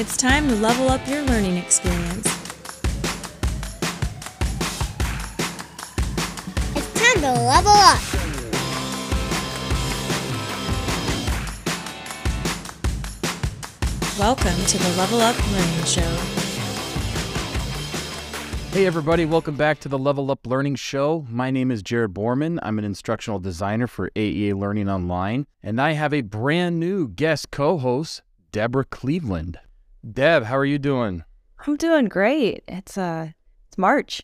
It's time to level up your learning experience. It's time to level up. Welcome to the Level Up Learning Show. Hey, everybody, welcome back to the Level Up Learning Show. My name is Jarod Borman. I'm an instructional designer for AEA Learning Online, and I have a brand new guest co host, Deborah Cleveland. Deb, how are you doing? I'm doing great. It's uh it's March.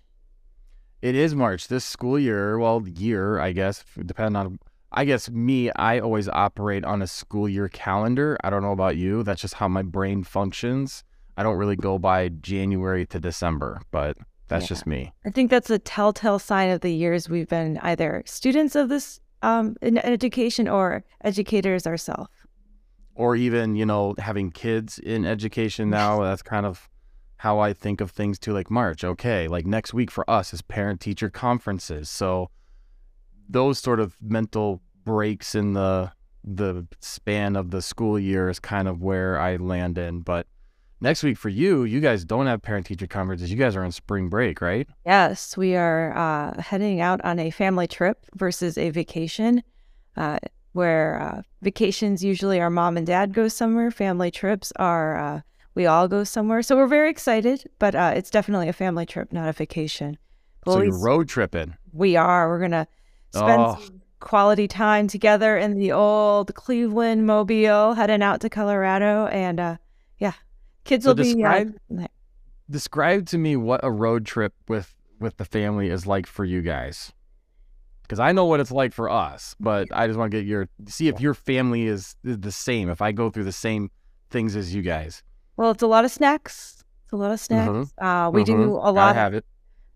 It is March this school year, well, year, I guess, depending on I guess me, I always operate on a school year calendar. I don't know about you. That's just how my brain functions. I don't really go by January to December, but that's Yeah. just me. I think that's a telltale sign of the years we've been either students of this um in education or educators ourselves. Or even you know having kids in education now that's kind of how i think of things too like march okay like next week for us is parent teacher conferences. So those sort of mental breaks in the the span of the school year is kind of where i land in. But next week for you you guys don't have parent teacher conferences. You guys are on spring break right? Yes, we are uh, heading out on a family trip versus a vacation, uh, where uh, vacations usually our mom and dad go somewhere. Family trips are uh, we all go somewhere. So we're very excited, but uh, it's definitely a family trip, not a vacation. so you're road tripping we are. We're gonna spend Oh. some quality time together in the old Cleveland mobile, heading out to Colorado, and uh, yeah, kids So will be. Uh, describe- describe to me what a road trip with with the family is like for you guys because i know what it's like for us but i just want to get your see if your family is, is the same if i go through the same things as you guys well, it's a lot of snacks. It's a lot of snacks. Uh, we do Mhm. a lot. have it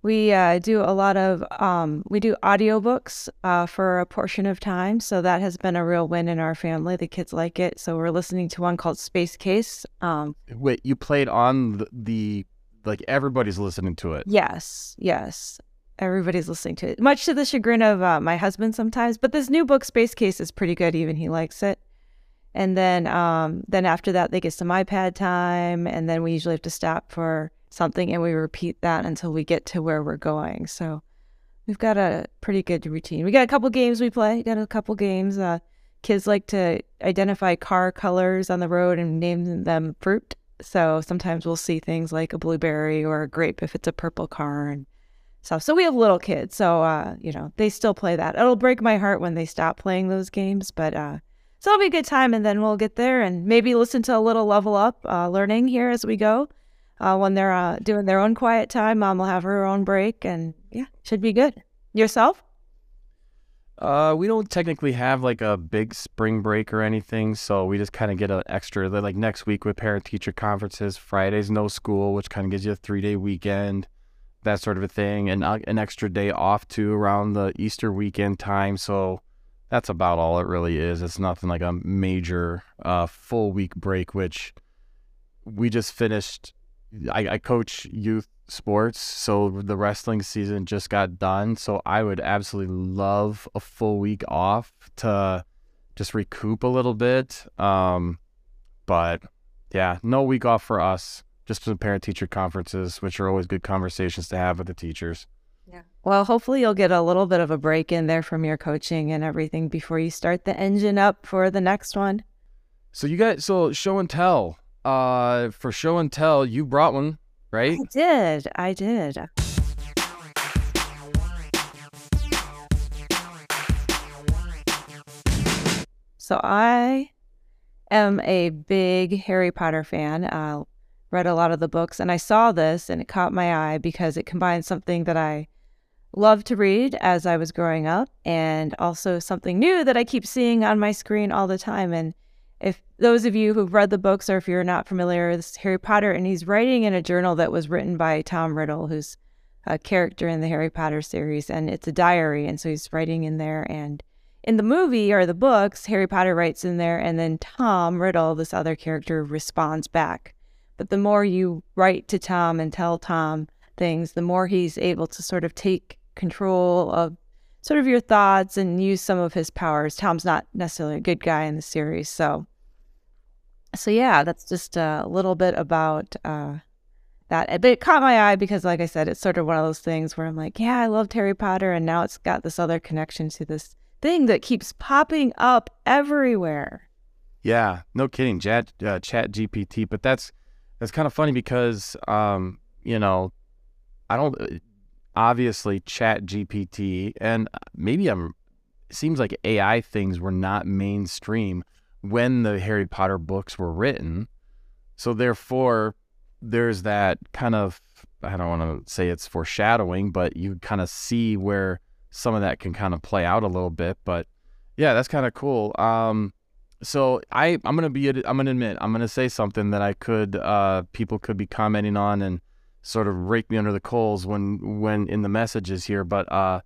We uh, do a lot of. Um, we do audiobooks uh, for a portion of time, so that has been a real win in our family. The kids like it, so we're listening to one called Space Case. Um, wait you played on the, the like everybody's listening to it Yes, yes. Everybody's listening to it, much to the chagrin of uh, my husband sometimes. But this new book, Space Case, is pretty good. Even he likes it. And then, um, then after that, they get some iPad time, and then we usually have to stop for something, and we repeat that until we get to where we're going. So we've got a pretty good routine. We got a couple games we play. Got a couple games. Uh, kids like to identify car colors on the road and name them fruit. So sometimes we'll see things like a blueberry or a grape if it's a purple car and stuff. So we have little kids, so uh, you know they still play that. It'll break my heart when they stop playing those games, but uh, so it'll be a good time, and then we'll get there and maybe listen to a little level up uh, learning here as we go. Uh, when they're uh, doing their own quiet time, mom will have her own break, and yeah, should be good. Yourself? uh we don't technically have like a big spring break or anything so we just kind of get an extra like next week with parent teacher conferences fridays no school which kind of gives you a three day weekend that sort of a thing and uh, an extra day off too around the easter weekend time. So that's about all it really is. It's nothing like a major uh full week break which we just finished I, I coach youth sports so the wrestling season just got done. So i would absolutely love a full week off to just recoup a little bit um but yeah no week off for us just some parent teacher conferences which are always good conversations to have with the teachers Yeah. Well, hopefully you'll get a little bit of a break in there from your coaching and everything before you start the engine up for the next one. so you guys so show and tell uh for show and tell you brought one right I did. I did. So I am a big Harry Potter fan. Uh, read a lot of the books, and I saw this, and it caught my eye because it combines something that I loved to read as I was growing up, and also something new that I keep seeing on my screen all the time. And if those of you who've read the books, or if you're not familiar, is Harry Potter, and he's writing in a journal that was written by Tom Riddle, who's a character in the Harry Potter series, and it's a diary, and so he's writing in there. And in the movie or the books, Harry Potter writes in there, and then Tom Riddle, this other character, responds back. But the more you write to Tom and tell Tom things, the more he's able to sort of take control of sort of your thoughts and use some of his powers. Tom's not necessarily a good guy in the series, so so yeah, that's just a little bit about uh, that. But it caught my eye because, like I said, it's sort of one of those things where I'm like, yeah, I loved Harry Potter, and now it's got this other connection to this thing that keeps popping up everywhere. Yeah, no kidding, Chat uh, Chat GPT. But that's that's kind of funny because um, you know, I don't uh, obviously Chat GPT, and maybe I'm. It seems like AI things were not mainstream when the Harry Potter books were written, so therefore there's that kind of I don't want to say it's foreshadowing, but you kind of see where some of that can kind of play out a little bit. But yeah, that's kind of cool. Um, so I I'm gonna be I'm gonna admit I'm gonna say something that I could uh, people could be commenting on and sort of rake me under the coals when when in the messages here, but uh,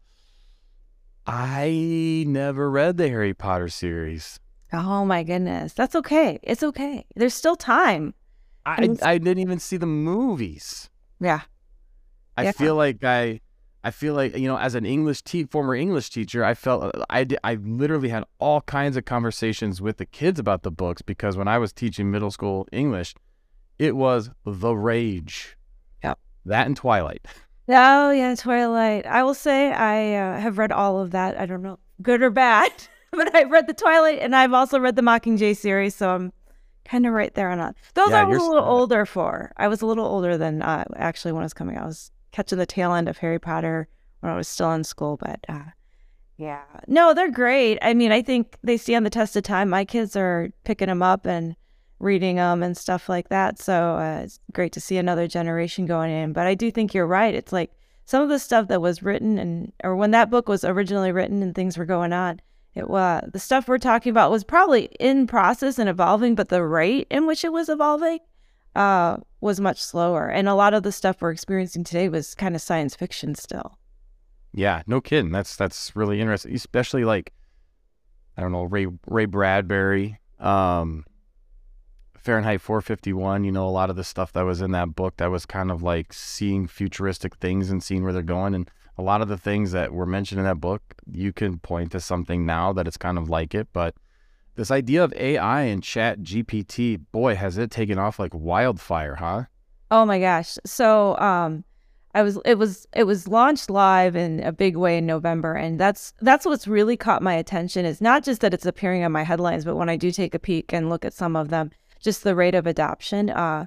I never read the Harry Potter series. Oh my goodness, that's okay. It's okay. There's still time. I I didn't even see the movies. Yeah. I Yeah. feel like I I feel like you know as an English te- former English teacher, I felt uh, I did, I literally had all kinds of conversations with the kids about the books because when I was teaching middle school English, it was the rage. Yeah, That and Twilight. Oh yeah, Twilight. I will say I uh, have read all of that. I don't know, good or bad, but I've read the Twilight, and I've also read the Mockingjay series, so I'm kind of right there on that. Those Yeah, I was a little older for. I was a little older than uh, actually when it was coming out. I was catching the tail end of Harry Potter when I was still in school, but uh, yeah, no, they're great. I mean, I think they stand the test of time. My kids are picking them up and reading them and stuff like that. So uh, it's great to see another generation going in. But I do think you're right. It's like some of the stuff that was written and or when that book was originally written and things were going on. It was the stuff we're talking about was probably in process and evolving, but the rate in which it was evolving uh, was much slower. And a lot of the stuff we're experiencing today was kind of science fiction still. Yeah, no kidding. That's that's really interesting, especially like I don't know Ray Ray Bradbury, um, Fahrenheit 451. You know, a lot of the stuff that was in that book that was kind of like seeing futuristic things and seeing where they're going, and a lot of the things that were mentioned in that book, you can point to something now that it's kind of like it, but. This idea of AI and Chat GPT, boy, has it taken off like wildfire, huh? Oh my gosh. So um I was it was it was launched live in a big way in November and that's that's what's really caught my attention is not just that it's appearing on my headlines but when I do take a peek and look at some of them just the rate of adoption uh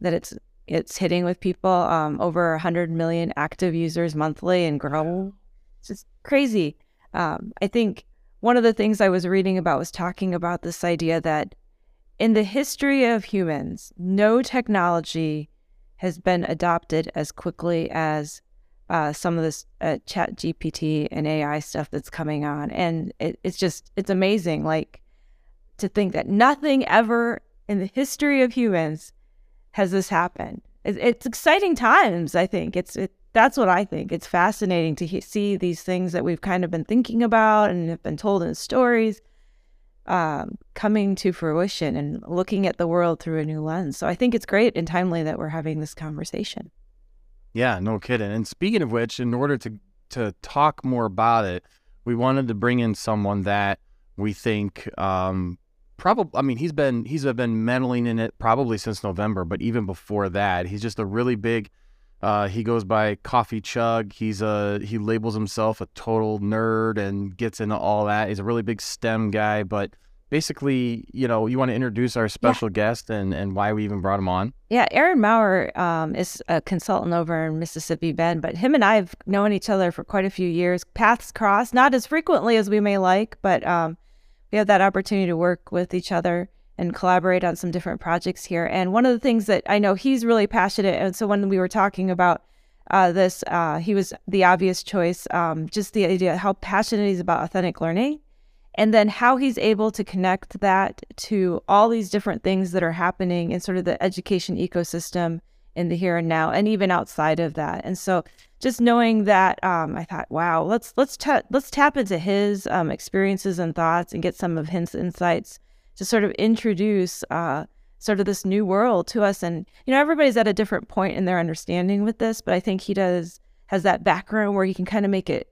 that it's it's hitting with people um over 100 million active users monthly and growing. It's just crazy. Um I think one of the things I was reading about was talking about this idea that in the history of humans, no technology has been adopted as quickly as uh, some of this uh, chat GPT and AI stuff that's coming on. And it, it's just, it's amazing. Like to think that nothing ever in the history of humans has this happened. It, it's exciting times, I think. It's, it, that's what I think. It's fascinating to he- see these things that we've kind of been thinking about and have been told in stories um, coming to fruition and looking at the world through a new lens. So I think it's great and timely that we're having this conversation. Yeah, no kidding. And speaking of which, in order to to talk more about it, we wanted to bring in someone that we think um probably I mean, he's been he's been meddling in it probably since November, but even before that, he's just a really big uh, he goes by Coffee Chug. He's a he labels himself a total nerd and gets into all that. He's a really big STEM guy, but basically, you know, you want to introduce our special guest and and why we even brought him on. Yeah, Aaron Maurer um, is a consultant over in Mississippi Bend, but him and I have known each other for quite a few years. Paths cross, not as frequently as we may like, but um, we have that opportunity to work with each other and collaborate on some different projects here. And one of the things that I know he's really passionate, and so when we were talking about uh, this, uh, he was the obvious choice. Um, just the idea how passionate he's about authentic learning, and then how he's able to connect that to all these different things that are happening in sort of the education ecosystem in the here and now, and even outside of that. And so, just knowing that, um, I thought, wow, let's let's ta- let's tap into his um, experiences and thoughts and get some of his insights to sort of introduce uh, sort of this new world to us. And you know, everybody's at a different point in their understanding with this, but I think he does has that background where he can kind of make it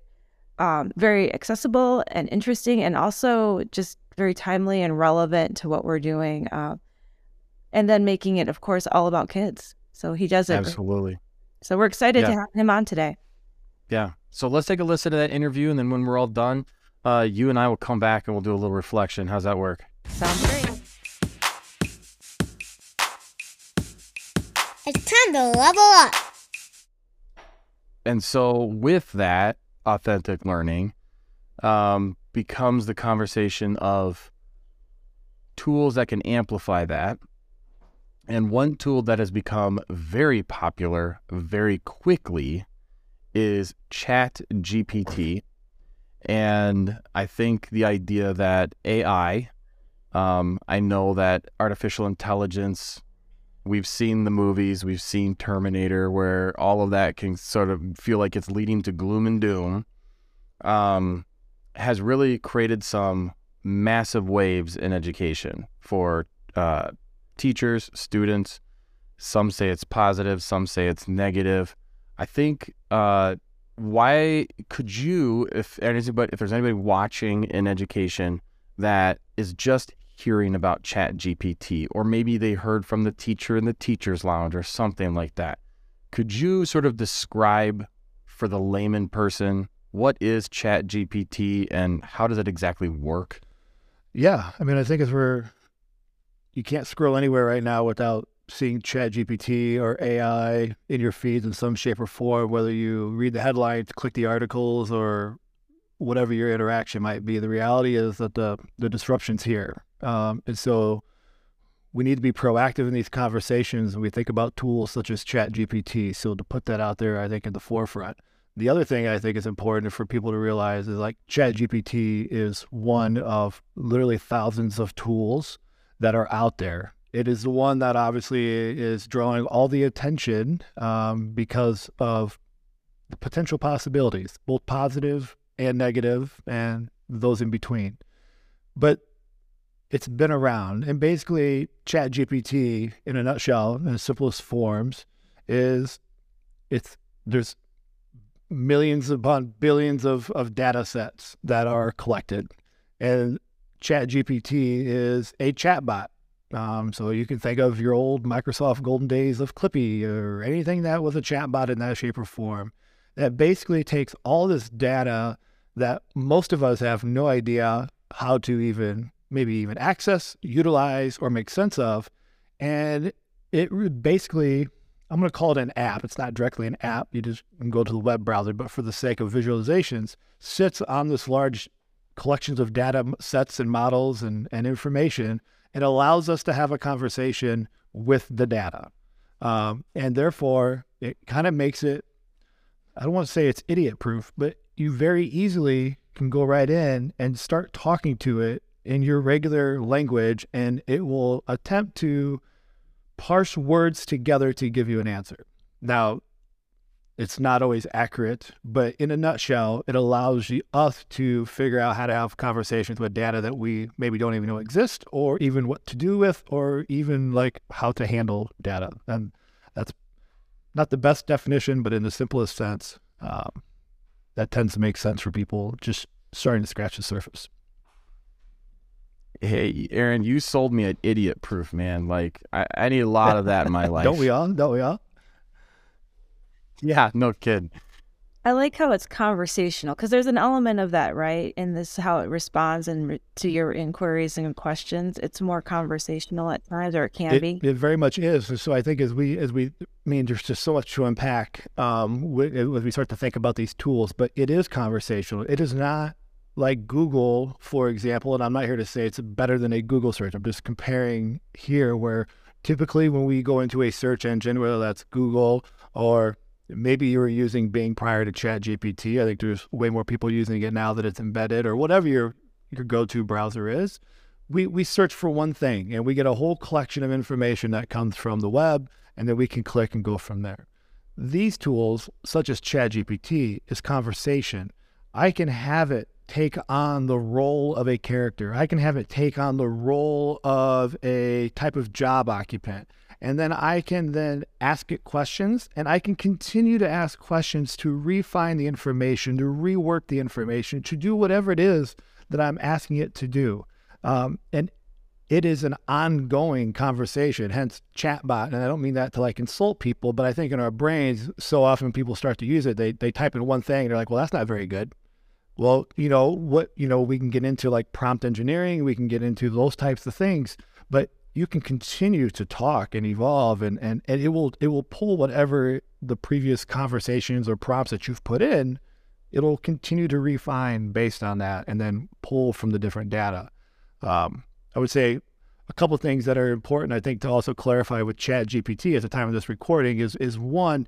um, very accessible and interesting, and also just very timely and relevant to what we're doing. Uh, and then making it, of course, all about kids. So he does it. Absolutely. So we're excited to have him on today. Yeah. So let's take a listen to that interview, and then when we're all done, uh, you and I will come back and we'll do a little reflection. How's that work? Sounds great. It's time to level up. And so, with that, authentic learning um, becomes the conversation of tools that can amplify that. And one tool that has become very popular very quickly is Chat GPT. And I think the idea that AI, um, I know that artificial intelligence, we've seen the movies, we've seen Terminator, where all of that can sort of feel like it's leading to gloom and doom, um, has really created some massive waves in education for uh, teachers, students. Some say it's positive, some say it's negative. I think uh, why could you, if anybody, if there's anybody watching in education that is just hearing about Chat GPT, or maybe they heard from the teacher in the teacher's lounge or something like that, could you sort of describe for the layman person what is Chat GPT and how does it exactly work? Yeah, I mean, I think if we're, you can't scroll anywhere right now without seeing Chat GPT or AI in your feeds in some shape or form, whether you read the headlines, click the articles, or whatever your interaction might be. The reality is that the the disruption's here, um, and so we need to be proactive in these conversations. And we think about tools such as Chat GPT. So to put that out there, I think in the forefront. The other thing I think is important for people to realize is like ChatGPT is one of literally thousands of tools that are out there. It is the one that obviously is drawing all the attention um, because of the potential possibilities, both positive and negative, and those in between. But it's been around, and basically, ChatGPT, in a nutshell, in its simplest forms, is it's there's millions upon billions of, of data sets that are collected. And ChatGPT is a chatbot. Um, so you can think of your old Microsoft golden days of Clippy or anything that was a chatbot in that shape or form that basically takes all this data that most of us have no idea how to even maybe even access, utilize, or make sense of. And it basically I'm going to call it an app. It's not directly an app. You just go to the web browser, but for the sake of visualizations, sits on this large collections of data sets and models and, and information. It allows us to have a conversation with the data. Um, and therefore, it kind of makes it, I don't want to say it's idiot proof, but you very easily can go right in and start talking to it in your regular language, and it will attempt to parse words together to give you an answer. Now, it's not always accurate, but in a nutshell, it allows us to figure out how to have conversations with data that we maybe don't even know exist, or even what to do with, or even like how to handle data. And that's not the best definition, but in the simplest sense, um, that tends to make sense for people just starting to scratch the surface. Hey, Aaron, you sold me an idiot proof, man. Like, I, I need a lot of that in my life. Don't we all? Don't we all? Yeah, no kid. I like how it's conversational because there's an element of that, right? In this, how it responds and re- to your inquiries and questions. It's more conversational at times, or it can it, be. It very much is. So I think as we as we I mean, there's just so much to unpack um, wi- as we start to think about these tools. But it is conversational. It is not like Google, for example. And I'm not here to say it's better than a Google search. I'm just comparing here, where typically when we go into a search engine, whether that's Google or maybe you were using Bing prior to ChatGPT. I think there's way more people using it now that it's embedded or whatever your your go-to browser is. We we search for one thing and we get a whole collection of information that comes from the web, and then we can click and go from there. These tools, such as ChatGPT, is conversation. I can have it take on the role of a character. I can have it take on the role of a type of job occupant. And then I can then ask it questions and I can continue to ask questions to refine the information, to rework the information, to do whatever it is that I'm asking it to do. Um, and it is an ongoing conversation, hence chatbot. And I don't mean that to like insult people, but I think in our brains, so often people start to use it, they, they type in one thing, and they're like, well, that's not very good. Well, you know, what, you know, we can get into like prompt engineering, we can get into those types of things, but you can continue to talk and evolve and, and, and it will it will pull whatever the previous conversations or prompts that you've put in, it'll continue to refine based on that and then pull from the different data. Um, I would say a couple things that are important, I think, to also clarify with Chat GPT at the time of this recording is is one,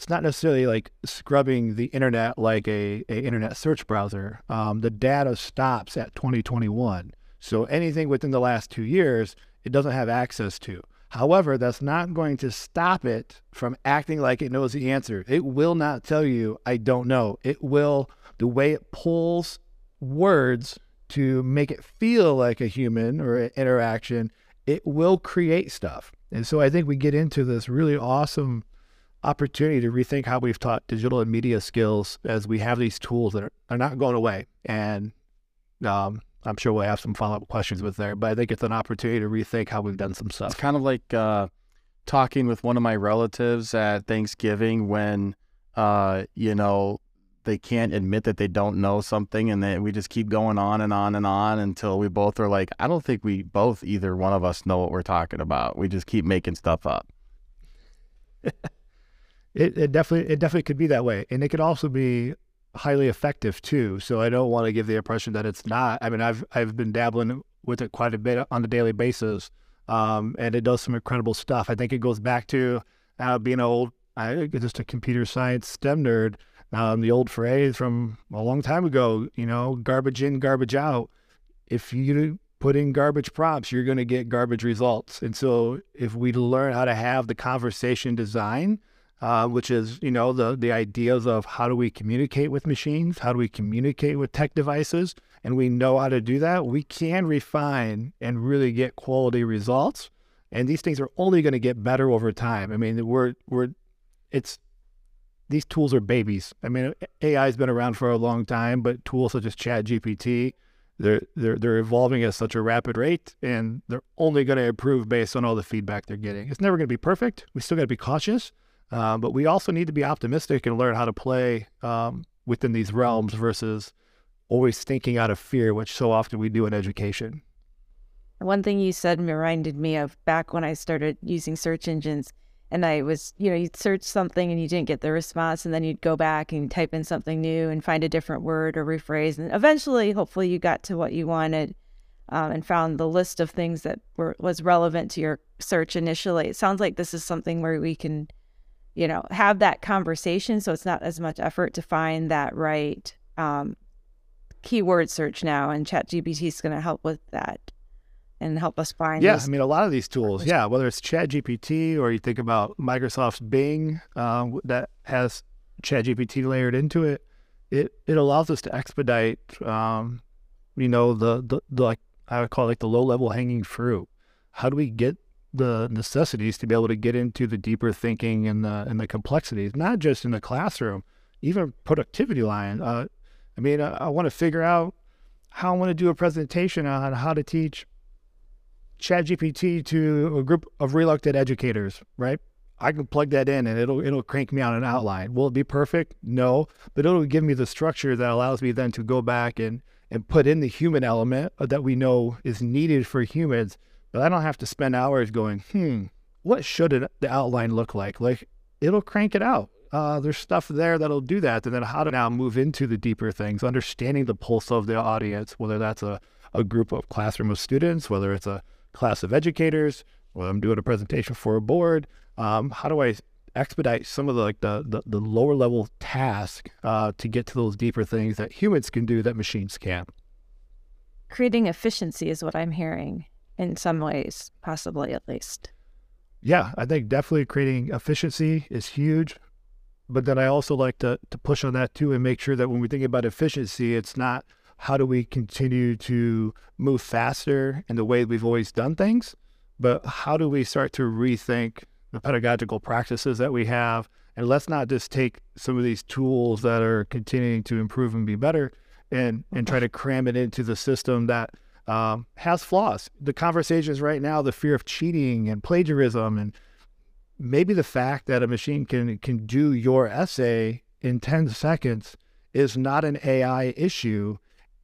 it's not necessarily like scrubbing the internet like a, a internet search browser. Um, the data stops at 2021. So anything within the last two years, it doesn't have access to. However, that's not going to stop it from acting like it knows the answer. It will not tell you, I don't know. It will, the way it pulls words to make it feel like a human or an interaction, it will create stuff. And so I think we get into this really awesome opportunity to rethink how we've taught digital and media skills as we have these tools that are, are not going away. And um, I'm sure we'll have some follow up questions with there, but I think it's an opportunity to rethink how we've done some stuff. It's kind of like uh, talking with one of my relatives at Thanksgiving when, uh, you know, they can't admit that they don't know something and then we just keep going on and on and on until we both are like i don't think we both either one of us know what we're talking about we just keep making stuff up it, it definitely it definitely could be that way and it could also be highly effective too so i don't want to give the impression that it's not i mean i've i've been dabbling with it quite a bit on a daily basis um, and it does some incredible stuff i think it goes back to uh, being old I, just a computer science STEM nerd um, the old phrase from a long time ago, you know, garbage in, garbage out. If you put in garbage prompts, you're going to get garbage results. And so if we learn how to have the conversation design, uh, which is, you know, the, the ideas of how do we communicate with machines? How do we communicate with tech devices? And we know how to do that. We can refine and really get quality results. And these things are only going to get better over time. I mean, we're, we're, it's, these tools are babies. I mean, AI has been around for a long time, but tools such as Chat GPT, they're, they're, they're evolving at such a rapid rate and they're only going to improve based on all the feedback they're getting. It's never going to be perfect. We still got to be cautious, uh, but we also need to be optimistic and learn how to play um, within these realms versus always thinking out of fear, which so often we do in education. One thing you said reminded me of back when I started using search engines and I was, you know, you'd search something and you didn't get the response, and then you'd go back and type in something new and find a different word or rephrase, and eventually, hopefully, you got to what you wanted um, and found the list of things that were was relevant to your search initially. It sounds like this is something where we can, you know, have that conversation, so it's not as much effort to find that right um, keyword search now, and ChatGPT is going to help with that and help us find. Yeah, I mean, a lot of these tools, yeah, whether it's ChatGPT or you think about Microsoft's Bing uh, that has ChatGPT layered into it, it it allows us to expedite, um, you know, the, the the like I would call it like the low level hanging fruit. How do we get the necessities to be able to get into the deeper thinking and the and the complexities, not just in the classroom, even productivity line. Uh, I mean, I, I want to figure out how I want to do a presentation on how to teach ChatGPT to a group of reluctant educators, right? I can plug that in and it'll it'll crank me out an outline. Will it be perfect? No, but it'll give me the structure that allows me then to go back and and put in the human element that we know is needed for humans. But I don't have to spend hours going, hmm, what should it, the outline look like? Like it'll crank it out. Uh, there's stuff there that'll do that, and then how to now move into the deeper things, understanding the pulse of the audience, whether that's a a group of classroom of students, whether it's a class of educators, or I'm doing a presentation for a board. Um, how do I expedite some of the like the the, the lower level task uh, to get to those deeper things that humans can do that machines can't? Creating efficiency is what I'm hearing in some ways, possibly at least. Yeah, I think definitely creating efficiency is huge. But then I also like to to push on that too and make sure that when we think about efficiency, it's not how do we continue to move faster in the way we've always done things, but how do we start to rethink the pedagogical practices that we have? And let's not just take some of these tools that are continuing to improve and be better and, and try to cram it into the system that um, has flaws. The conversations right now, the fear of cheating and plagiarism, and maybe the fact that a machine can can do your essay in 10 seconds is not an AI issue.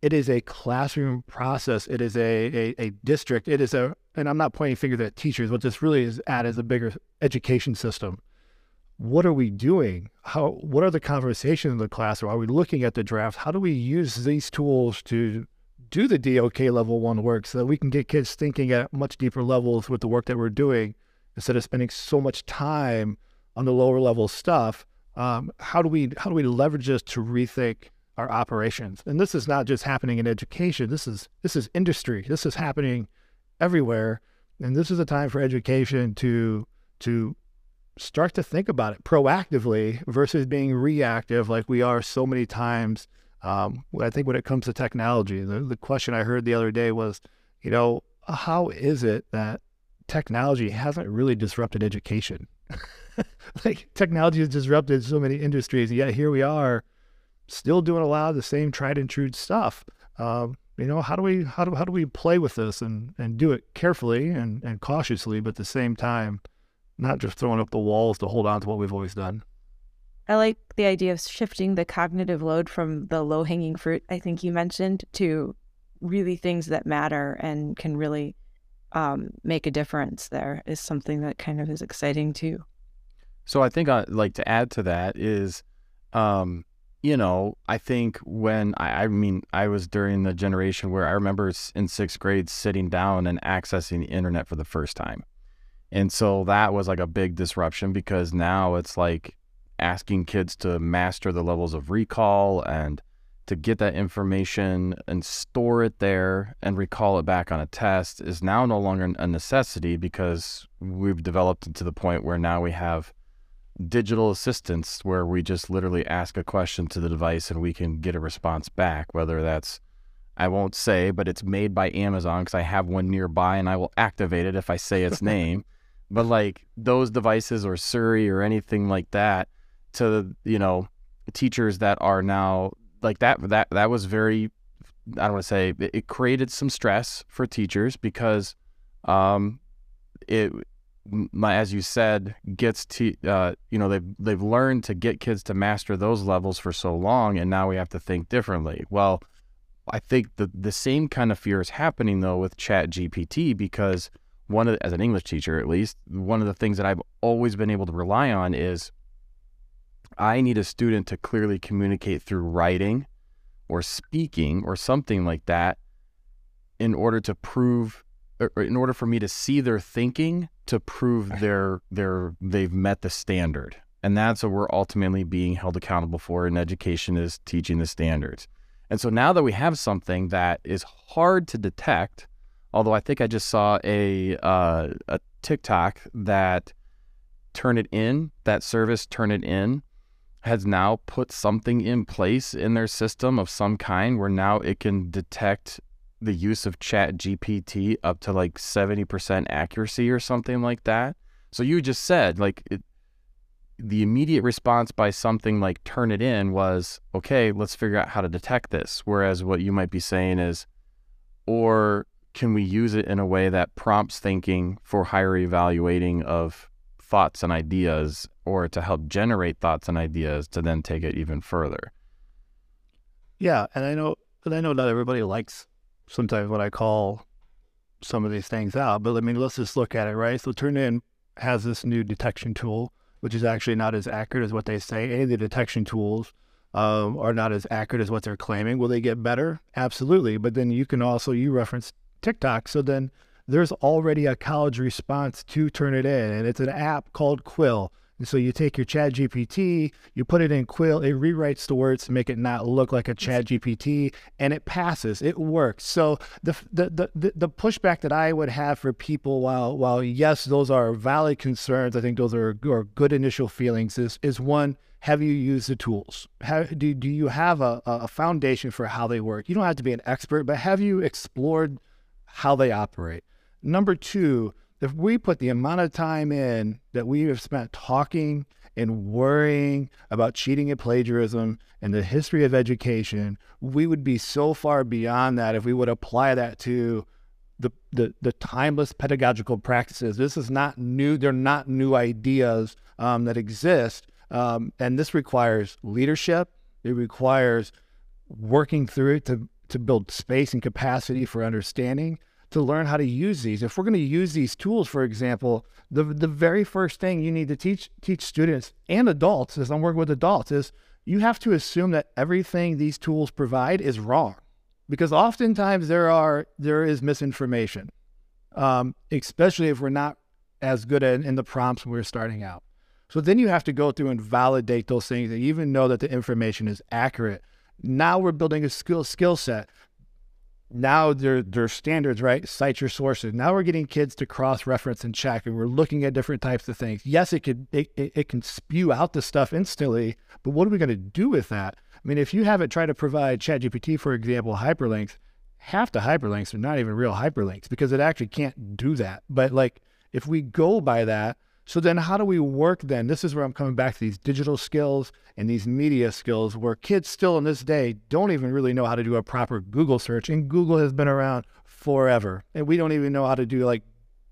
It is a classroom process. It is a, a, a district. It is a, and I'm not pointing fingers at teachers. What this really is at is a bigger education system. What are we doing? How? What are the conversations in the classroom? Are we looking at the draft? How do we use these tools to do the DOK level one work so that we can get kids thinking at much deeper levels with the work that we're doing instead of spending so much time on the lower level stuff? Um, how do we how do we leverage this to rethink our operations? And this is not just happening in education. This is this is industry. This is happening everywhere. And this is a time for education to to start to think about it proactively versus being reactive like we are so many times. Um, I think when it comes to technology, the, the question I heard the other day was, you know, how is it that technology hasn't really disrupted education? like technology has disrupted so many industries, and yet here we are, still doing a lot of the same tried and true stuff. Um, you know, how do we how do how do we play with this and and do it carefully and and cautiously, but at the same time, not just throwing up the walls to hold on to what we've always done. I like the idea of shifting the cognitive load from the low hanging fruit, I think you mentioned, to really things that matter and can really um, make a difference there is something that kind of is exciting too. So I think I like to add to that is, um, you know, I think when I, I mean, I was during the generation where I remember in sixth grade sitting down and accessing the internet for the first time. And so that was like a big disruption because now it's like asking kids to master the levels of recall and to get that information and store it there and recall it back on a test is now no longer a necessity because we've developed to the point where now we have digital assistants where we just literally ask a question to the device and we can get a response back, whether that's I won't say, but it's made by Amazon because I have one nearby and I will activate it if I say its name. But like those devices or Siri or anything like that to, you know, teachers that are now like that, that, that was very, I don't want to say it, it created some stress for teachers because um, it, my, as you said, gets to uh, you know they've they've learned to get kids to master those levels for so long, and now we have to think differently. Well, I think the the same kind of fear is happening though with Chat GPT because one of as an English teacher at least one of the things that I've always been able to rely on is I need a student to clearly communicate through writing or speaking or something like that in order to prove in order for me to see their thinking to prove their their they've met the standard. And that's what we're ultimately being held accountable for in education is teaching the standards. And so now that we have something that is hard to detect although i think i just saw a uh, a tiktok that Turnitin, that service Turnitin has now put something in place in their system of some kind where now it can detect the use of chat gpt up to like 70% accuracy or something like that. So you just said like it, the immediate response by something like Turnitin was okay let's figure out how to detect this. Whereas what you might be saying is or can we use it in a way that prompts thinking for higher evaluating of thoughts and ideas or to help generate thoughts and ideas to then take it even further yeah and i know and i know not everybody likes sometimes what I call some of these things out. But I mean, let's just look at it, right? So Turnitin has this new detection tool, which is actually not as accurate as what they say. Any of the detection tools um, are not as accurate as what they're claiming. Will they get better? Absolutely. But then you can also you reference TikTok, so then there's already a college response to Turnitin, and it's an app called Quill. And so you take your Chat GPT, you put it in Quill, it rewrites the words to make it not look like a Chat GPT, and it passes. It works. So the the the, the pushback that I would have for people, while while yes, those are valid concerns, I think those are, are good initial feelings. Is is one, have you used the tools? Have, do, do you have a, a foundation for how they work? You don't have to be an expert, but have you explored how they operate? Number two, if we put the amount of time in that we have spent talking and worrying about cheating and plagiarism and the history of education, we would be so far beyond that if we would apply that to the, the, the timeless pedagogical practices. This is not new. They're not new ideas um, that exist. Um, and this requires leadership. It requires working through it to, to build space and capacity for understanding, to learn how to use these. If we're going to use these tools, for example, the, the very first thing you need to teach, teach students and adults, as I'm working with adults, is you have to assume that everything these tools provide is wrong because oftentimes there are there is misinformation, um, especially if we're not as good in the prompts when we're starting out. So then you have to go through and validate those things and even know that the information is accurate. Now we're building a skill skill set. Now there there's standards, right? Cite your sources. Now we're getting kids to cross reference and check, and we're looking at different types of things. Yes, it could it, it, it can spew out the stuff instantly, but what are we going to do with that? I mean, if you have it try to provide ChatGPT, for example, hyperlinks, half the hyperlinks are not even real hyperlinks because it actually can't do that. But like, if we go by that, so then how do we work then? This is where I'm coming back to these digital skills and these media skills where kids still in this day don't even really know how to do a proper Google search. And Google has been around forever. And we don't even know how to do like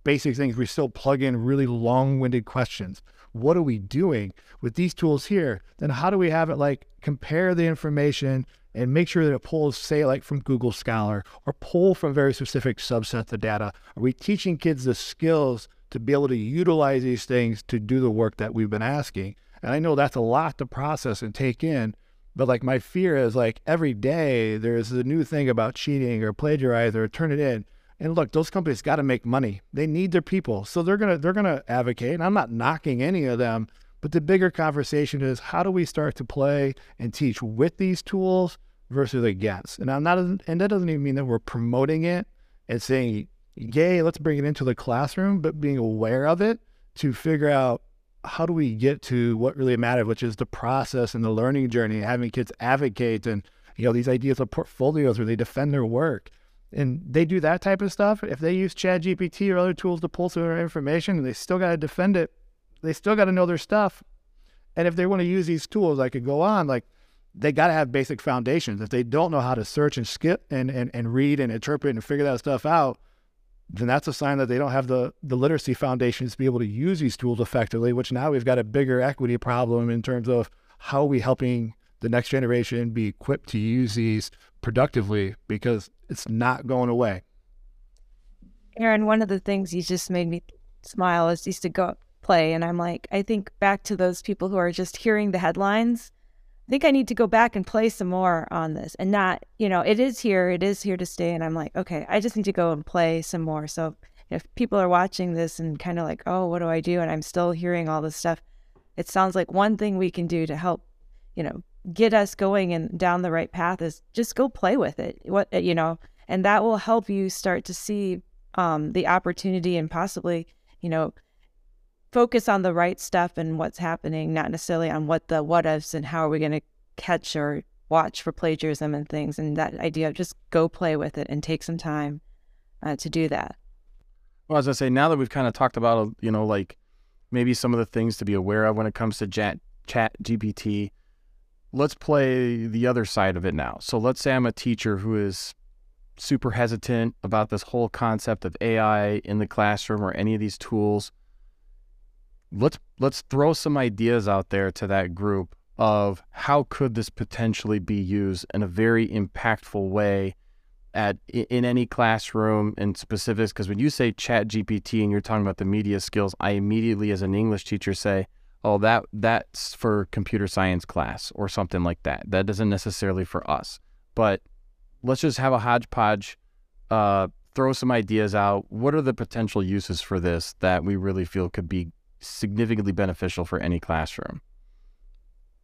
basic things. We still plug in really long winded questions what are we doing with these tools here? Then how do we have it like compare the information and make sure that it pulls, say, like from Google Scholar or pull from very specific subsets of data? Are we teaching kids the skills to be able to utilize these things to do the work that we've been asking? And I know that's a lot to process and take in. But like my fear is like every day there's a new thing about cheating or plagiarize or Turnitin. And look, those companies got to make money. They need their people. So they're going to they're going to advocate. And I'm not knocking any of them, but the bigger conversation is how do we start to play and teach with these tools versus against? And I'm not and that doesn't even mean that we're promoting it and saying, "Yay, let's bring it into the classroom," but being aware of it to figure out how do we get to what really matters, which is the process and the learning journey, having kids advocate and you know these ideas of portfolios where they defend their work and they do that type of stuff, if they use Chat GPT or other tools to pull some information and they still got to defend it, they still got to know their stuff. And if they want to use these tools, I could go on, like they got to have basic foundations. If they don't know how to search and skip and, and, and read and interpret and figure that stuff out, then that's a sign that they don't have the, the literacy foundations to be able to use these tools effectively, which now we've got a bigger equity problem in terms of how are we helping the next generation be equipped to use these productively because it's not going away. Aaron, one of the things you just made me smile is used to go play. And I'm like, I think back to those people who are just hearing the headlines. I think I need to go back and play some more on this and not, you know, it is here, it is here to stay. And I'm like, okay, I just need to go and play some more. So if people are watching this and kind of like, oh, what do I do? And I'm still hearing all this stuff, it sounds like one thing we can do to help, you know, get us going and down the right path is just go play with it. What, you know, and that will help you start to see um, the opportunity and possibly you know focus on the right stuff and what's happening not necessarily on what the what ifs and how are we going to catch or watch for plagiarism and things and that idea of just go play with it and take some time uh, to do that. Well as i say now that we've kind of talked about you know like maybe some of the things to be aware of when it comes to chat, chat gpt let's play the other side of it now. So let's say i'm a teacher who is super hesitant about this whole concept of AI in the classroom or any of these tools, let's let's throw some ideas out there to that group of how could this potentially be used in a very impactful way at in any classroom in specifics? Because when you say chat gpt and you're talking about the media skills i immediately as an english teacher say oh that that's for computer science class or something like that. That doesn't necessarily for us. But let's just have a hodgepodge, uh, throw some ideas out. What are the potential uses for this that we really feel could be significantly beneficial for any classroom?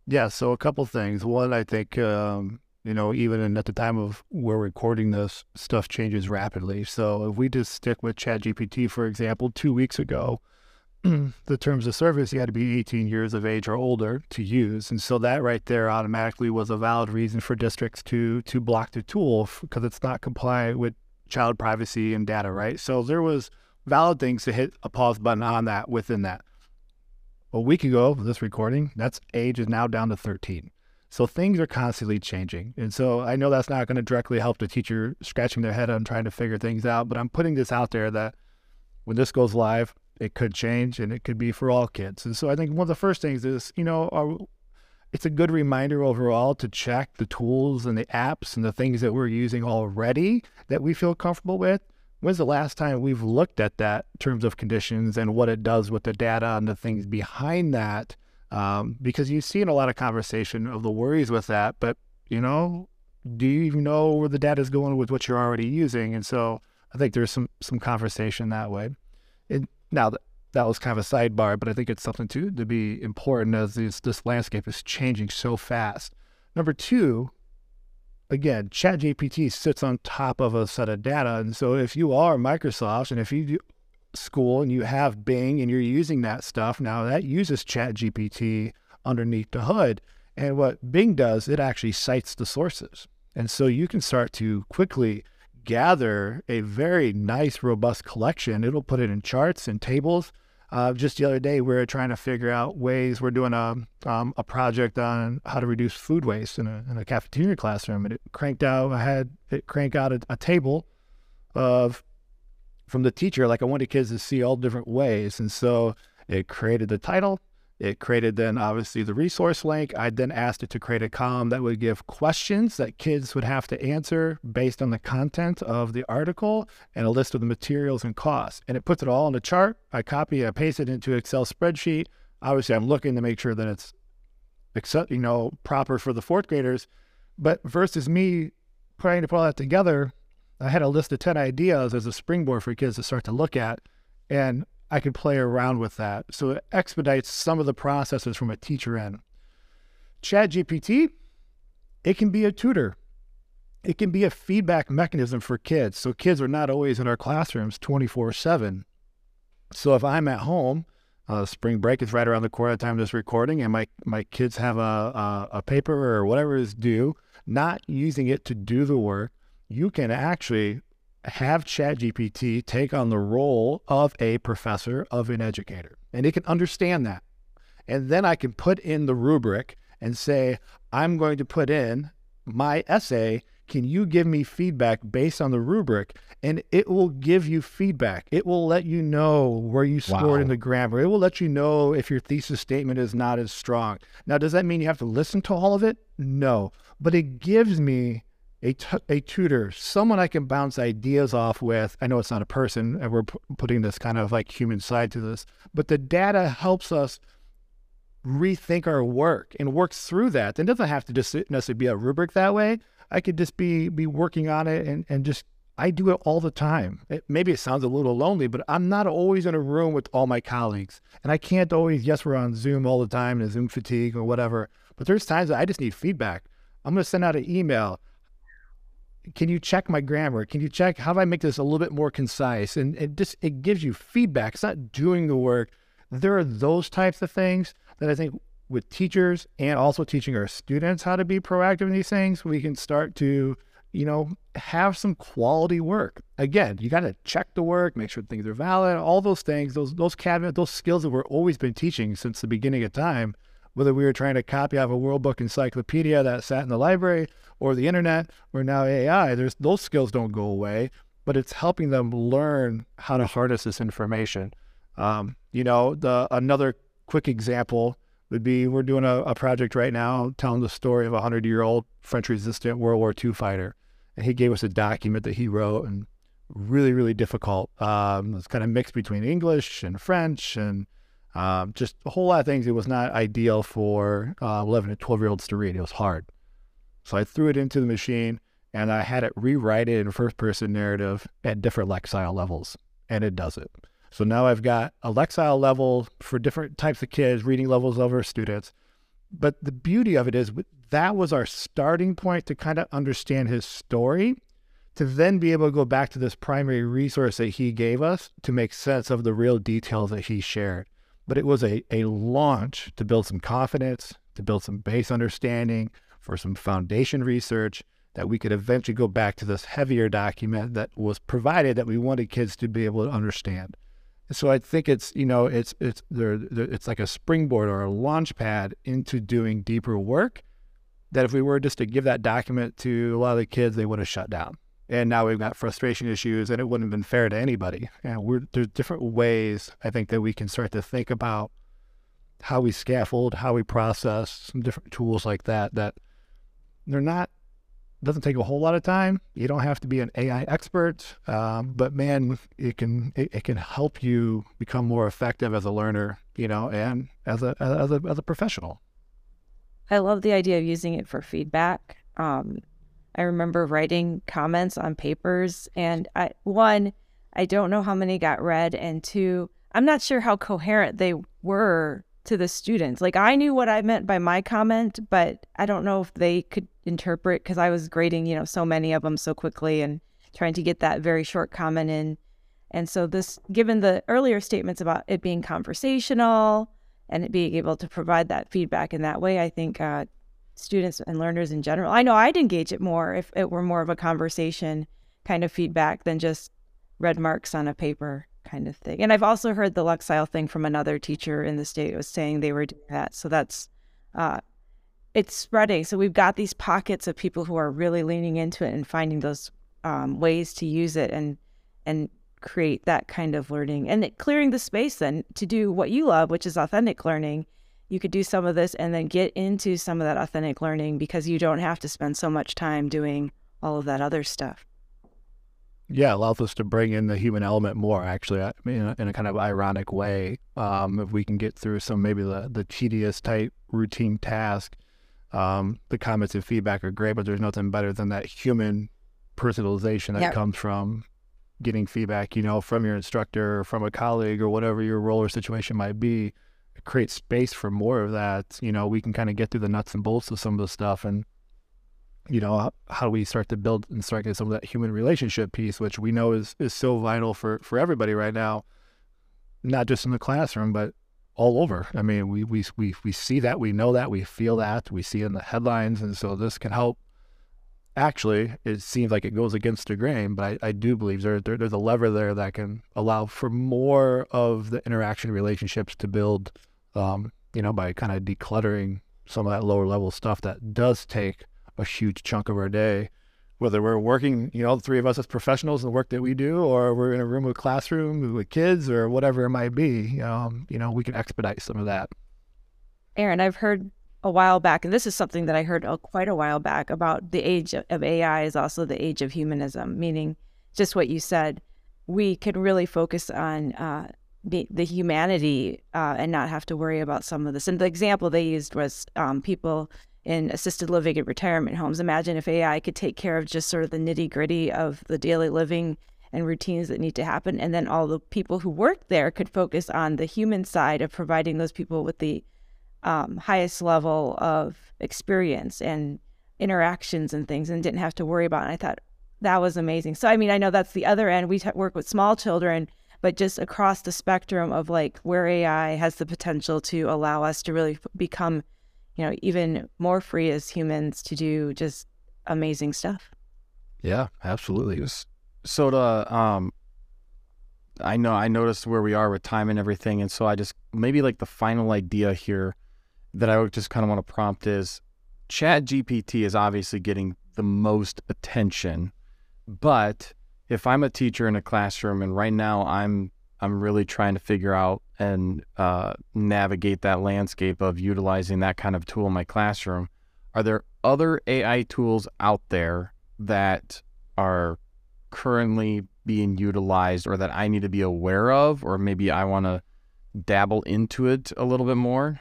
Yeah, so a couple things. One, I think, um, you know, even at the time of where we're recording this, stuff changes rapidly. So if we just stick with ChatGPT, for example, two weeks ago, the terms of service, you had to be 18 years of age or older to use. And so that right there automatically was a valid reason for districts to to block the tool because it's not compliant with child privacy and data, right? So there was valid things to hit a pause button on that within that. A week ago, this recording, that's age is now down to 13. So things are constantly changing. And so I know that's not going to directly help the teacher scratching their head on trying to figure things out, but I'm putting this out there that when this goes live, it could change and it could be for all kids. And so I think one of the first things is, you know, it's a good reminder overall to check the tools and the apps and the things that we're using already that we feel comfortable with. When's the last time we've looked at that terms of conditions and what it does with the data and the things behind that um, because you see in a lot of conversation of the worries with that, but you know, do you even know where the data is going with what you're already using? And so I think there's some some conversation that way. And now that that was kind of a sidebar, but I think it's something to to be important as this this landscape is changing so fast. Number two, again, ChatGPT sits on top of a set of data, and so if you are Microsoft and if you school and you have Bing and you're using that stuff now, that uses ChatGPT underneath the hood. And what Bing does, it actually cites the sources. And so you can start to quickly gather a very nice, robust collection. It'll put it in charts and tables. Uh, just the other day, we are trying to figure out ways. We're doing a um, a project on how to reduce food waste in a, in a cafeteria classroom, and it cranked out. I had it crank out a, a table of from the teacher, like I wanted kids to see all different ways. And so it created the title. It created then obviously the resource link. I then asked it to create a column that would give questions that kids would have to answer based on the content of the article and a list of the materials and costs. And it puts it all in a chart. I copy, I paste it into Excel spreadsheet. Obviously, I'm looking to make sure that it's you know proper for the fourth graders. But versus me trying to put all that together, I had a list of 10 ideas as a springboard for kids to start to look at, and I could play around with that. So it expedites some of the processes from a teacher end. Chat GPT, it can be a tutor. It can be a feedback mechanism for kids. So kids are not always in our classrooms 24 7. So if I'm at home, uh, spring break is right around the corner at the time of this recording, and my, my kids have a, a, a paper or whatever is due, not using it to do the work, you can actually have ChatGPT take on the role of a professor, of an educator, and it can understand that. And then I can put in the rubric and say, I'm going to put in my essay. Can you give me feedback based on the rubric? And it will give you feedback. It will let you know where you scored wow. in the grammar. It will let you know if your thesis statement is not as strong. Now, does that mean you have to listen to all of it? No. But it gives me a, t- a tutor, someone I can bounce ideas off with. I know it's not a person, and we're p- putting this kind of like human side to this, but the data helps us rethink our work and work through that. It doesn't have to just necessarily be a rubric that way. I could just be be working on it and, and just I do it all the time. It, maybe it sounds a little lonely, but I'm not always in a room with all my colleagues. And I can't always, yes, we're on Zoom all the time and Zoom fatigue or whatever. But there's times that I just need feedback. I'm going to send out an email can you check my grammar? Can you check how do I make this a little bit more concise? And it just it gives you feedback. It's not doing the work. There are those types of things that I think with teachers and also teaching our students how to be proactive in these things, we can start to, you know, have some quality work. Again, you got to check the work, make sure things are valid, all those things, those those cabinet, those skills that we're always been teaching since the beginning of time whether we were trying to copy out of a World Book encyclopedia that sat in the library or the internet or now AI, there's those skills don't go away, but it's helping them learn how to harness this information. Um, you know, the another quick example would be we're doing a, a project right now telling the story of a hundred year old French resistant World War II fighter. And he gave us a document that he wrote and really, really difficult. Um, it's kind of mixed between English and French and um, just a whole lot of things. It was not ideal for uh, 11 and 12 year olds to read. It was hard. So I threw it into the machine and I had it rewrite it in first person narrative at different Lexile levels, and it does it. So now I've got a Lexile level for different types of kids, reading levels of our students. But the beauty of it is that was our starting point to kind of understand his story, to then be able to go back to this primary resource that he gave us to make sense of the real details that he shared but it was a, a launch to build some confidence, to build some base understanding for some foundation research that we could eventually go back to this heavier document that was provided that we wanted kids to be able to understand. So I think it's you know it's it's there it's like a springboard or a launch pad into doing deeper work. That if we were just to give that document to a lot of the kids, they would have shut down. And now we've got frustration issues, and it wouldn't have been fair to anybody. And we're there's different ways I think that we can start to think about how we scaffold, how we process, some different tools like that. That they're not doesn't take a whole lot of time. You don't have to be an AI expert, um, but man, it can it, it, can help you become more effective as a learner, you know, and as a as a as a professional. I love the idea of using it for feedback. Um, I remember writing comments on papers, and I one, I don't know how many got read, and two, I'm not sure how coherent they were to the students. Like I knew what I meant by my comment, but I don't know if they could interpret because I was grading, you know, so many of them so quickly and trying to get that very short comment in. And so this, given the earlier statements about it being conversational and it being able to provide that feedback in that way, I think uh, students and learners in general, I know I'd engage it more if it were more of a conversation kind of feedback than just red marks on a paper kind of thing. And I've also heard the Lexile thing from another teacher in the state was saying they were doing that. So that's uh, it's spreading. So we've got these pockets of people who are really leaning into it and finding those um, ways to use it and and create that kind of learning and clearing the space then to do what you love, which is authentic learning. You could do some of this and then get into some of that authentic learning because you don't have to spend so much time doing all of that other stuff. Yeah, allows us to bring in the human element more. Actually, I mean, in, a, kind of ironic way, um, if we can get through some maybe the the tedious type routine task, um, the comments and feedback are great, but there's nothing better than that human personalization that yep. comes from getting feedback. You know, from your instructor, or from a colleague, or whatever your role or situation might be. It creates space for more of that. You know, we can kind of get through the nuts and bolts of some of the stuff and you know, how we start to build and start getting some of that human relationship piece, which we know is is so vital for for everybody right now, not just in the classroom, but all over. I mean, we we we we see that, we know that, we feel that, we see it in the headlines, and so this can help. Actually, it seems like it goes against the grain, but I, I do believe there, there there's a lever there that can allow for more of the interaction relationships to build, um, you know, by kind of decluttering some of that lower level stuff that does take a huge chunk of our day, whether we're working, you know, the three of us as professionals, the work that we do, or we're in a room with classroom with kids or whatever it might be. Um, you know, we can expedite some of that. Aaron, I've heard a while back, and this is something that I heard uh, quite a while back about the age of AI is also the age of humanism, meaning just what you said. We can really focus on uh, the, the humanity uh, and not have to worry about some of this. And the example they used was um, people in assisted living and retirement homes. Imagine if AI could take care of just sort of the nitty gritty of the daily living and routines that need to happen. And then all the people who work there could focus on the human side of providing those people with the um, highest level of experience and interactions and things and didn't have to worry about it. And I thought that was amazing. So, I mean, I know that's the other end. We t- work with small children, but just across the spectrum of like where AI has the potential to allow us to really become you know, even more free as humans to do just amazing stuff. Yeah, absolutely. So to um I know I noticed where we are with time and everything, and so I just maybe like the final idea here that I would just kind of want to prompt is Chat GPT is obviously getting the most attention, but if I'm a teacher in a classroom and right now I'm I'm really trying to figure out and uh, navigate that landscape of utilizing that kind of tool in my classroom. Are there other AI tools out there that are currently being utilized or that I need to be aware of, or maybe I want to dabble into it a little bit more?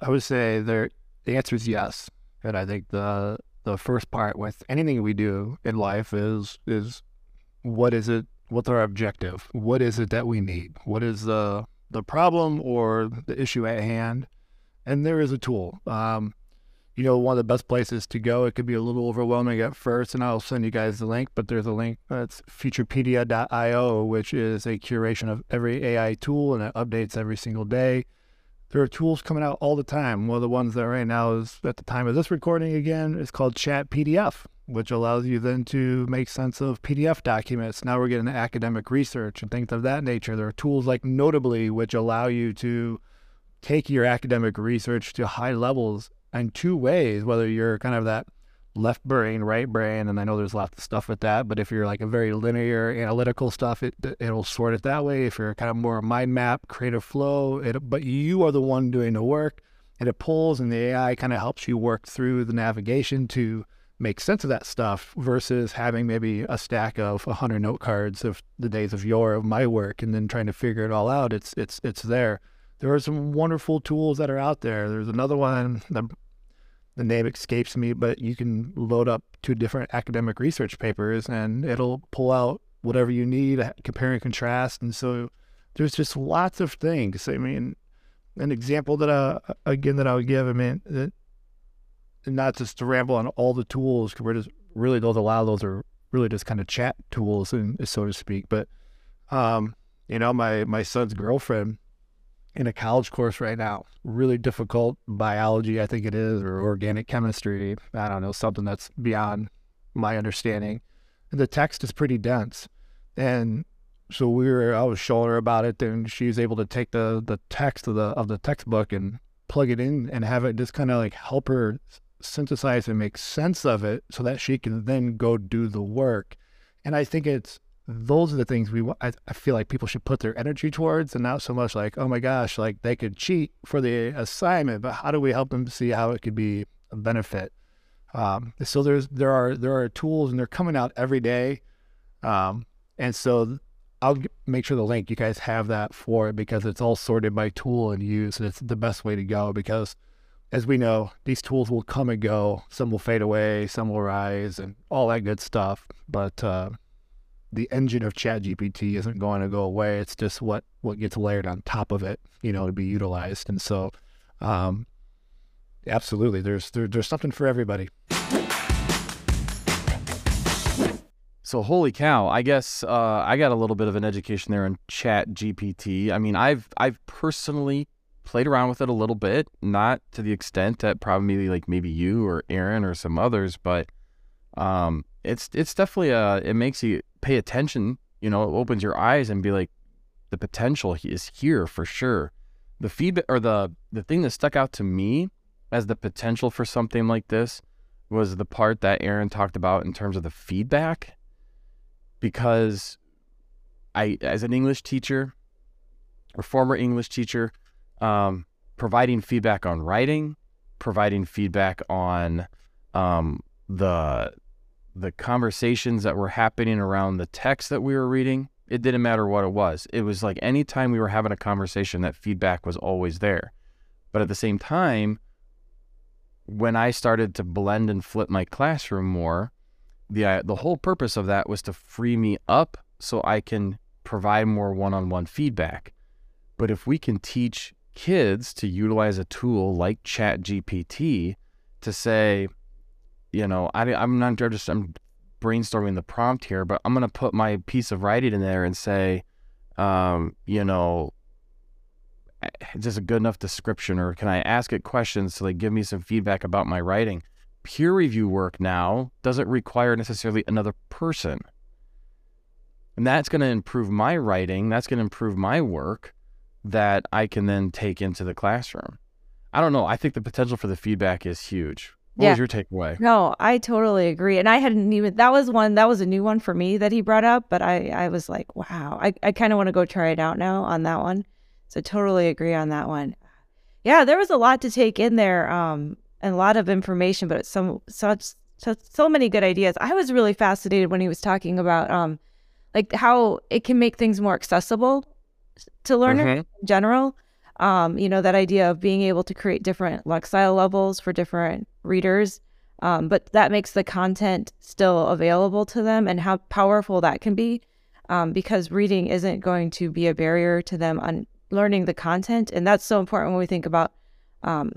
I would say there the answer is yes. And I think the the first part with anything we do in life is is what is it what's our objective? What is it that we need? What is the the problem or the issue at hand? And there is a tool. Um, you know, one of the best places to go. It could be a little overwhelming at first, and I'll send you guys the link. But there's a link. It's Futurepedia.io, which is a curation of every AI tool, and it updates every single day. There are tools coming out all the time. One of the ones that right now is at the time of this recording again is called Chat PDF. which allows you then to make sense of PDF documents. Now we're getting academic research and things of that nature. There are tools like Notably, which allow you to take your academic research to high levels in two ways, whether you're kind of that left brain, right brain, and I know there's lots of stuff with that, but if you're like a very linear analytical stuff, it it'll sort it that way. If you're kind of more mind map, creative flow, it, but you are the one doing the work and it pulls and the AI kind of helps you work through the navigation to make sense of that stuff versus having maybe a stack of 100 note cards of the days of yore of my work and then trying to figure it all out. It's it's it's there. There are some wonderful tools that are out there. There's another one the, the name escapes me but you can load up two different academic research papers and it'll pull out whatever you need compare and contrast. And so there's just lots of things. I mean an example that I, again that I would give i mean that not just to ramble on all the tools because we're just really those a lot of those are really just kind of chat tools and so to speak but um you know my my son's girlfriend in a college course right now really difficult biology i think it is or organic chemistry. I don't know something that's beyond my understanding. And the text is pretty dense. And so we were i was showing her about it and she was able to take the the text of the of the textbook and plug it in and have it just kind of like help her synthesize and make sense of it so that she can then go do the work. And I think it's those are the things we I, I feel like people should put their energy towards and not so much like, oh my gosh, like they could cheat for the assignment, but how do we help them see how it could be a benefit? Um, so there's there are there are tools and they're coming out every day. Um, and so I'll make sure the link you guys have that for it because it's all sorted by tool and use and it's the best way to go because as we know, these tools will come and go. Some will fade away, some will rise, and all that good stuff. But uh, the engine of ChatGPT isn't going to go away. It's just what what gets layered on top of it, you know, to be utilized. And so, um, absolutely, there's there, there's something for everybody. So holy cow! I guess uh, I got a little bit of an education there in Chat GPT. I mean, I've I've personally played around with it a little bit, not to the extent that probably like maybe you or Aaron or some others, but um, it's it's definitely a it makes you pay attention. You know, it opens your eyes and be like, the potential is here for sure. The feedback or the the thing that stuck out to me as the potential for something like this was the part that Aaron talked about in terms of the feedback, because I as an English teacher or former English teacher, um, providing feedback on writing, providing feedback on um, the the conversations that were happening around the text that we were reading. It didn't matter what it was. It was like anytime we were having a conversation, that feedback was always there. But at the same time, when I started to blend and flip my classroom more, the uh, the whole purpose of that was to free me up so I can provide more one-on-one feedback. But if we can teach kids to utilize a tool like ChatGPT to say, you know, I, I'm not just I'm brainstorming the prompt here, but I'm gonna put my piece of writing in there and say, um, you know, is this a good enough description, or can I ask it questions to like give me some feedback about my writing? Peer review work now doesn't require necessarily another person. And that's to improve my writing. That's to improve my work that I can then take into the classroom. I don't know. I think the potential for the feedback is huge. What yeah. was your takeaway? No, I totally agree. And I hadn't even that was one that was a new one for me that he brought up, but I I was like, wow. I, I kind of want to go try it out now on that one. So totally agree on that one. Yeah, there was a lot to take in there, um, and a lot of information, but some such so, so many good ideas. I was really fascinated when he was talking about um like how it can make things more accessible to learner mm-hmm. in general. Um, you know, that idea of being able to create different Lexile levels for different readers. Um, but that makes the content still available to them and how powerful that can be um, because reading isn't going to be a barrier to them on learning the content. And that's so important when we think about um,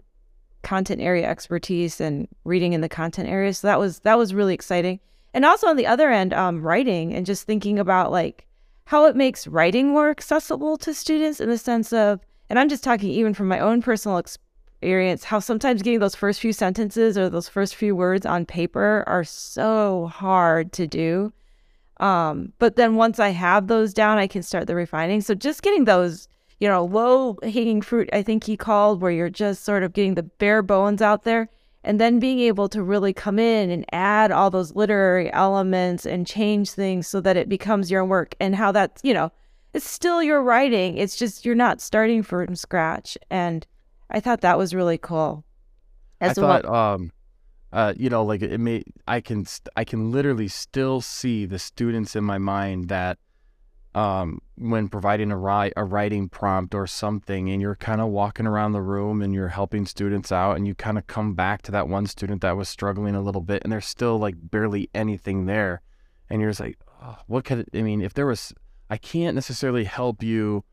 content area expertise and reading in the content area. So that was that was really exciting. And also on the other end, um, writing and just thinking about like how it makes writing more accessible to students in the sense of, and I'm just talking even from my own personal experience how sometimes getting those first few sentences or those first few words on paper are so hard to do. Um, but then once I have those down, I can start the refining. So just getting those, you know, low hanging fruit, I think he called, where you're just sort of getting the bare bones out there and then being able to really come in and add all those literary elements and change things so that it becomes your work and how that's you know it's still your writing it's just you're not starting from scratch and i thought that was really cool As I thought, um, uh, you know, like it may, I can, st- I can literally still see the students in my mind that um, when providing a, ri- a writing prompt or something, and you're kind of walking around the room and you're helping students out, and you kind of come back to that one student that was struggling a little bit, and there's still like barely anything there, and you're just like, oh, what could it, I mean? If there was, I can't necessarily help you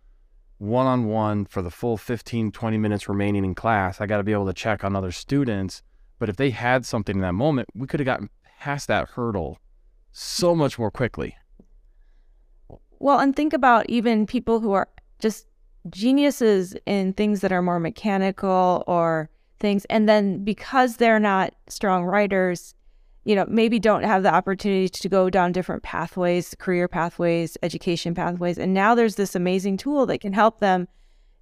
one on one for the full 15, 20 minutes remaining in class. I got to be able to check on other students. But if they had something in that moment, we could have gotten past that hurdle so much more quickly. Well, and think about even people who are just geniuses in things that are more mechanical or things. And then because they're not strong writers, you know, maybe don't have the opportunity to go down different pathways, career pathways, education pathways. And now there's this amazing tool that can help them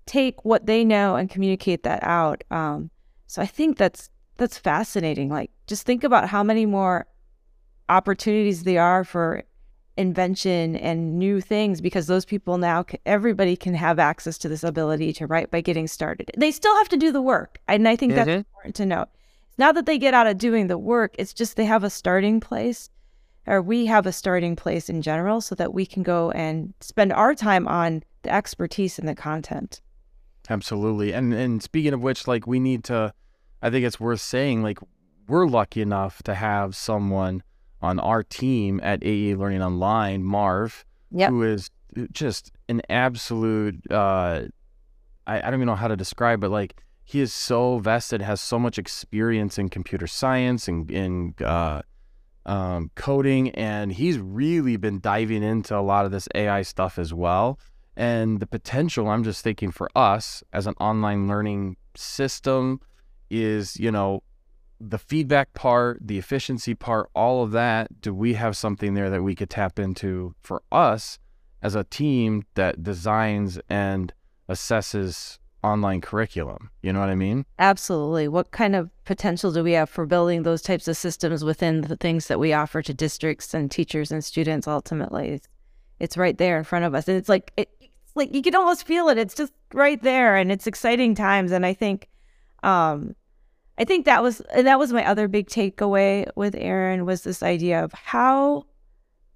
take what they know and communicate that out. Um, so I think that's that's fascinating. Like, just think about how many more opportunities there are for invention and new things because those people now everybody can have access to this ability to write by getting started they still have to do the work and i think mm-hmm. that's important to note it's not that they get out of doing the work it's just they have a starting place or we have a starting place in general so that we can go and spend our time on the expertise and the content absolutely and and speaking of which like we need to i think it's worth saying like we're lucky enough to have someone on our team at AE Learning Online, Marv, yep. who is just an absolute, uh, I, I don't even know how to describe it. Like, he is so vested, has so much experience in computer science and in uh, um, coding, and he's really been diving into a lot of this AI stuff as well. And the potential, I'm just thinking for us as an online learning system, is you know the feedback part, the efficiency part, all of that, do we have something there that we could tap into for us as a team that designs and assesses online curriculum? You know what I mean? Absolutely. What kind of potential do we have for building those types of systems within the things that we offer to districts and teachers and students ultimately? It's, right there in front of us. And it's like, it, like you can almost feel it. It's just right there and it's exciting times. And I think, um, I think that was and that was my other big takeaway with Aaron was this idea of how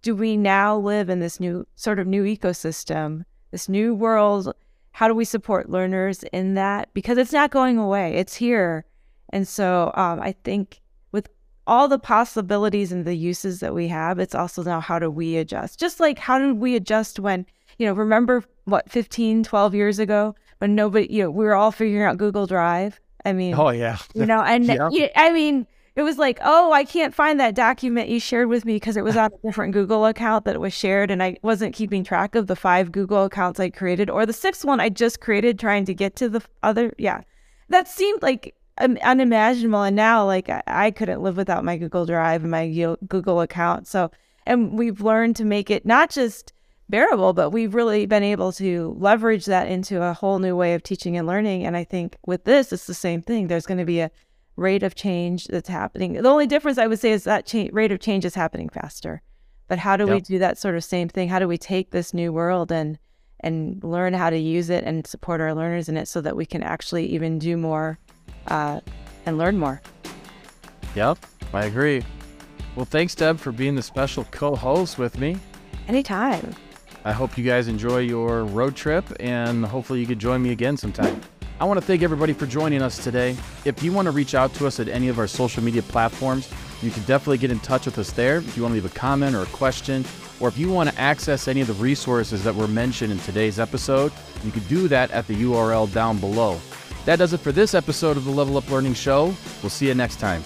do we now live in this new sort of new ecosystem, this new world? How do we support learners in that? Because it's not going away; it's here. And so um, I think with all the possibilities and the uses that we have, it's also now how do we adjust? Just like how did we adjust when, you know, remember what 15, 12 years ago when nobody, you know, we were all figuring out Google Drive I mean, oh yeah, you know, and yeah. I mean, it was like, oh, I can't find that document you shared with me because it was on a different Google account that it was shared, and I wasn't keeping track of the five Google accounts I created or the sixth one I just created trying to get to the other. Yeah, that seemed like unimaginable, and now like I, I couldn't live without my Google Drive and my Google account. So, and we've learned to make it not just bearable, but we've really been able to leverage that into a whole new way of teaching and learning. And I think with this, it's the same thing. There's going to be a rate of change that's happening. The only difference I would say is that cha- rate of change is happening faster. But how do yep. we do that sort of same thing? How do we take this new world and and learn how to use it and support our learners in it so that we can actually even do more uh, and learn more? Yep, I agree. Well, thanks, Deb, for being the special co-host with me. Anytime. I hope you guys enjoy your road trip and hopefully you could join me again sometime. I want to thank everybody for joining us today. If you want to reach out to us at any of our social media platforms, you can definitely get in touch with us there. If you want to leave a comment or a question, or if you want to access any of the resources that were mentioned in today's episode, you can do that at the URL down below. That does it for this episode of the Level Up Learning Show. We'll see you next time.